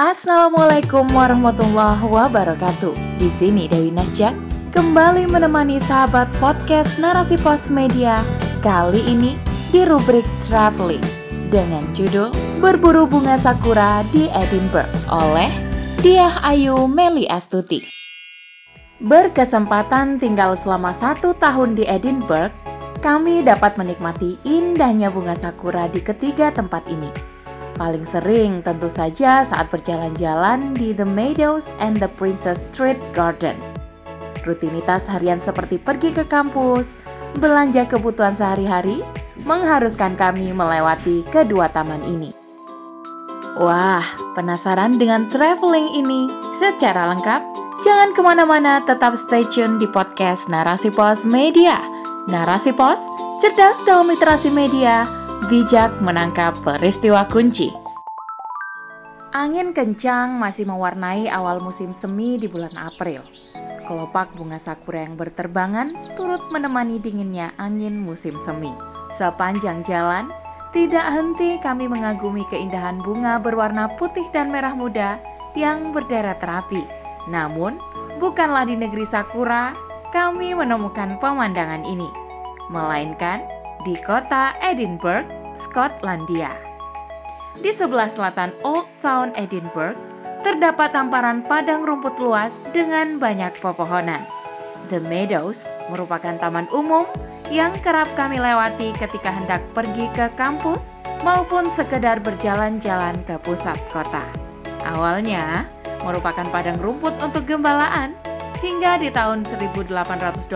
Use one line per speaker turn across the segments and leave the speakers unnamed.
Assalamualaikum warahmatullahi wabarakatuh. Di sini Dewi Nasjak kembali menemani sahabat podcast Narasi Pos Media kali ini di rubrik Traveling dengan judul Berburu Bunga Sakura di Edinburgh oleh Diah Ayu Meli Astuti. Berkesempatan tinggal selama satu tahun di Edinburgh, kami dapat menikmati indahnya bunga sakura di ketiga tempat ini Paling sering tentu saja saat berjalan-jalan di The Meadows and the Princess Street Garden. Rutinitas harian seperti pergi ke kampus, belanja kebutuhan sehari-hari, mengharuskan kami melewati kedua taman ini. Wah, penasaran dengan traveling ini secara lengkap? Jangan ke mana-mana, tetap stay tune di podcast Narasi Pos Media. Narasi Pos, cerdas dalam literasi media, bijak menangkap peristiwa kunci. Angin kencang masih mewarnai awal musim semi di bulan April. Kelopak bunga sakura yang berterbangan turut menemani dinginnya angin musim semi. Sepanjang jalan, tidak henti kami mengagumi keindahan bunga berwarna putih dan merah muda yang berderet rapi. Namun, bukanlah di negeri sakura kami menemukan pemandangan ini, melainkan di kota Edinburgh, Skotlandia. Di sebelah selatan Old Town Edinburgh, terdapat hamparan padang rumput luas dengan banyak pepohonan. The Meadows merupakan taman umum yang kerap kami lewati ketika hendak pergi ke kampus maupun sekedar berjalan-jalan ke pusat kota. Awalnya merupakan padang rumput untuk gembalaan, hingga di tahun 1827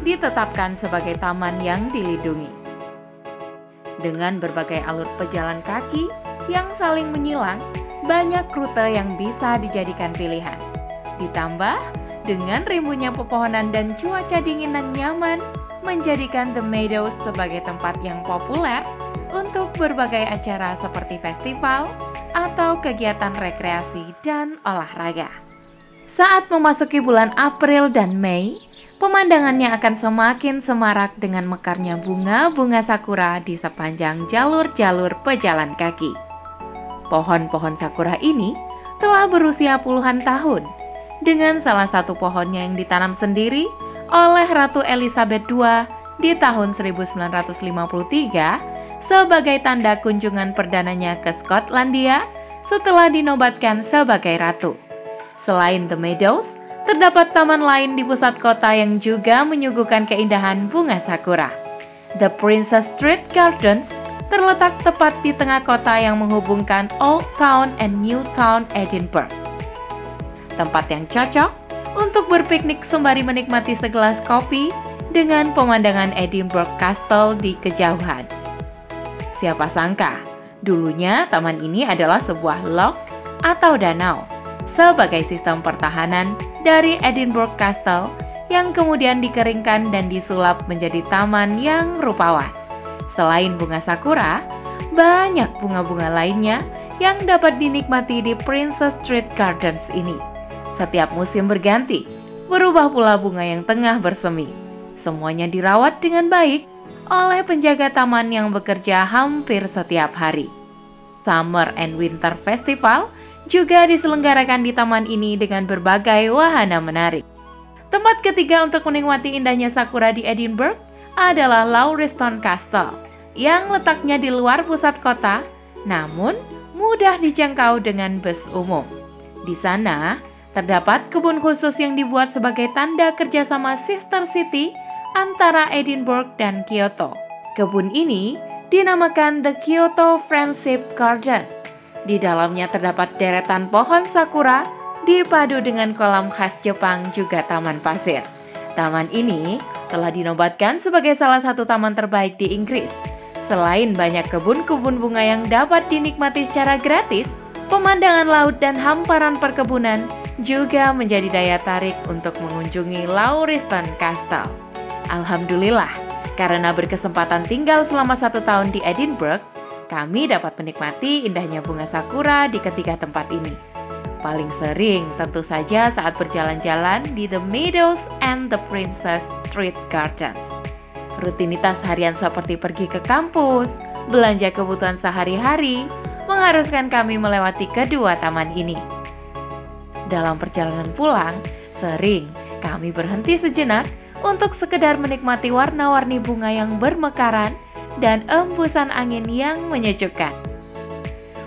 ditetapkan sebagai taman yang dilindungi dengan berbagai alur pejalan kaki yang saling menyilang, banyak rute yang bisa dijadikan pilihan. Ditambah dengan rimbunnya pepohonan dan cuaca dingin dan nyaman, menjadikan The Meadows sebagai tempat yang populer untuk berbagai acara seperti festival atau kegiatan rekreasi dan olahraga. Saat memasuki bulan April dan Mei, pemandangannya akan semakin semarak dengan mekarnya bunga-bunga sakura di sepanjang jalur-jalur pejalan kaki. Pohon-pohon sakura ini telah berusia puluhan tahun, dengan salah satu pohonnya yang ditanam sendiri oleh Ratu Elizabeth II di tahun 1953 sebagai tanda kunjungan perdananya ke Skotlandia setelah dinobatkan sebagai ratu. Selain The Meadows, terdapat taman lain di pusat kota yang juga menyuguhkan keindahan bunga sakura. The Princess Street Gardens terletak tepat di tengah kota yang menghubungkan Old Town and New Town Edinburgh. Tempat yang cocok untuk berpiknik sembari menikmati segelas kopi dengan pemandangan Edinburgh Castle di kejauhan. Siapa sangka, dulunya taman ini adalah sebuah loch atau danau sebagai sistem pertahanan dari Edinburgh Castle yang kemudian dikeringkan dan disulap menjadi taman yang rupawan. Selain bunga sakura, banyak bunga-bunga lainnya yang dapat dinikmati di Princess Street Gardens ini. Setiap musim berganti, berubah pula bunga yang tengah bersemi. Semuanya dirawat dengan baik oleh penjaga taman yang bekerja hampir setiap hari. Summer and Winter Festival juga diselenggarakan di taman ini dengan berbagai wahana menarik. Tempat ketiga untuk menikmati indahnya sakura di Edinburgh adalah Lauriston Castle yang letaknya di luar pusat kota, namun mudah dijangkau dengan bus umum. Di sana terdapat kebun khusus yang dibuat sebagai tanda kerjasama sister city antara Edinburgh dan Kyoto. Kebun ini dinamakan The Kyoto Friendship Garden di dalamnya terdapat deretan pohon sakura dipadu dengan kolam khas Jepang juga taman pasir. Taman ini telah dinobatkan sebagai salah satu taman terbaik di Inggris. Selain banyak kebun-kebun bunga yang dapat dinikmati secara gratis, pemandangan laut dan hamparan perkebunan juga menjadi daya tarik untuk mengunjungi Lauriston Castle. Alhamdulillah, karena berkesempatan tinggal selama satu tahun di Edinburgh, kami dapat menikmati indahnya bunga sakura di ketiga tempat ini. Paling sering tentu saja saat berjalan-jalan di The Meadows and the Princess Street Gardens. Rutinitas harian seperti pergi ke kampus, belanja kebutuhan sehari-hari, mengharuskan kami melewati kedua taman ini. Dalam perjalanan pulang, sering kami berhenti sejenak untuk sekedar menikmati warna-warni bunga yang bermekaran dan embusan angin yang menyejukkan.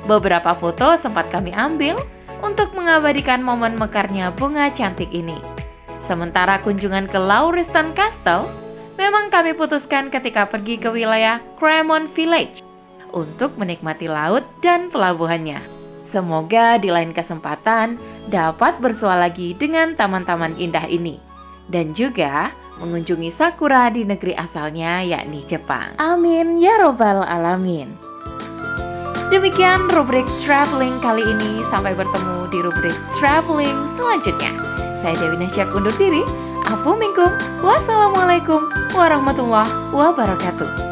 Beberapa foto sempat kami ambil untuk mengabadikan momen mekarnya bunga cantik ini. Sementara kunjungan ke Lauriston Castle, memang kami putuskan ketika pergi ke wilayah Cremon Village untuk menikmati laut dan pelabuhannya. Semoga di lain kesempatan dapat bersua lagi dengan taman-taman indah ini. Dan juga mengunjungi sakura di negeri asalnya yakni Jepang. Amin ya robbal alamin. Demikian rubrik traveling kali ini. Sampai bertemu di rubrik traveling selanjutnya. Saya Dewi Nasyak undur diri. Afu mingkum. Wassalamualaikum warahmatullahi wabarakatuh.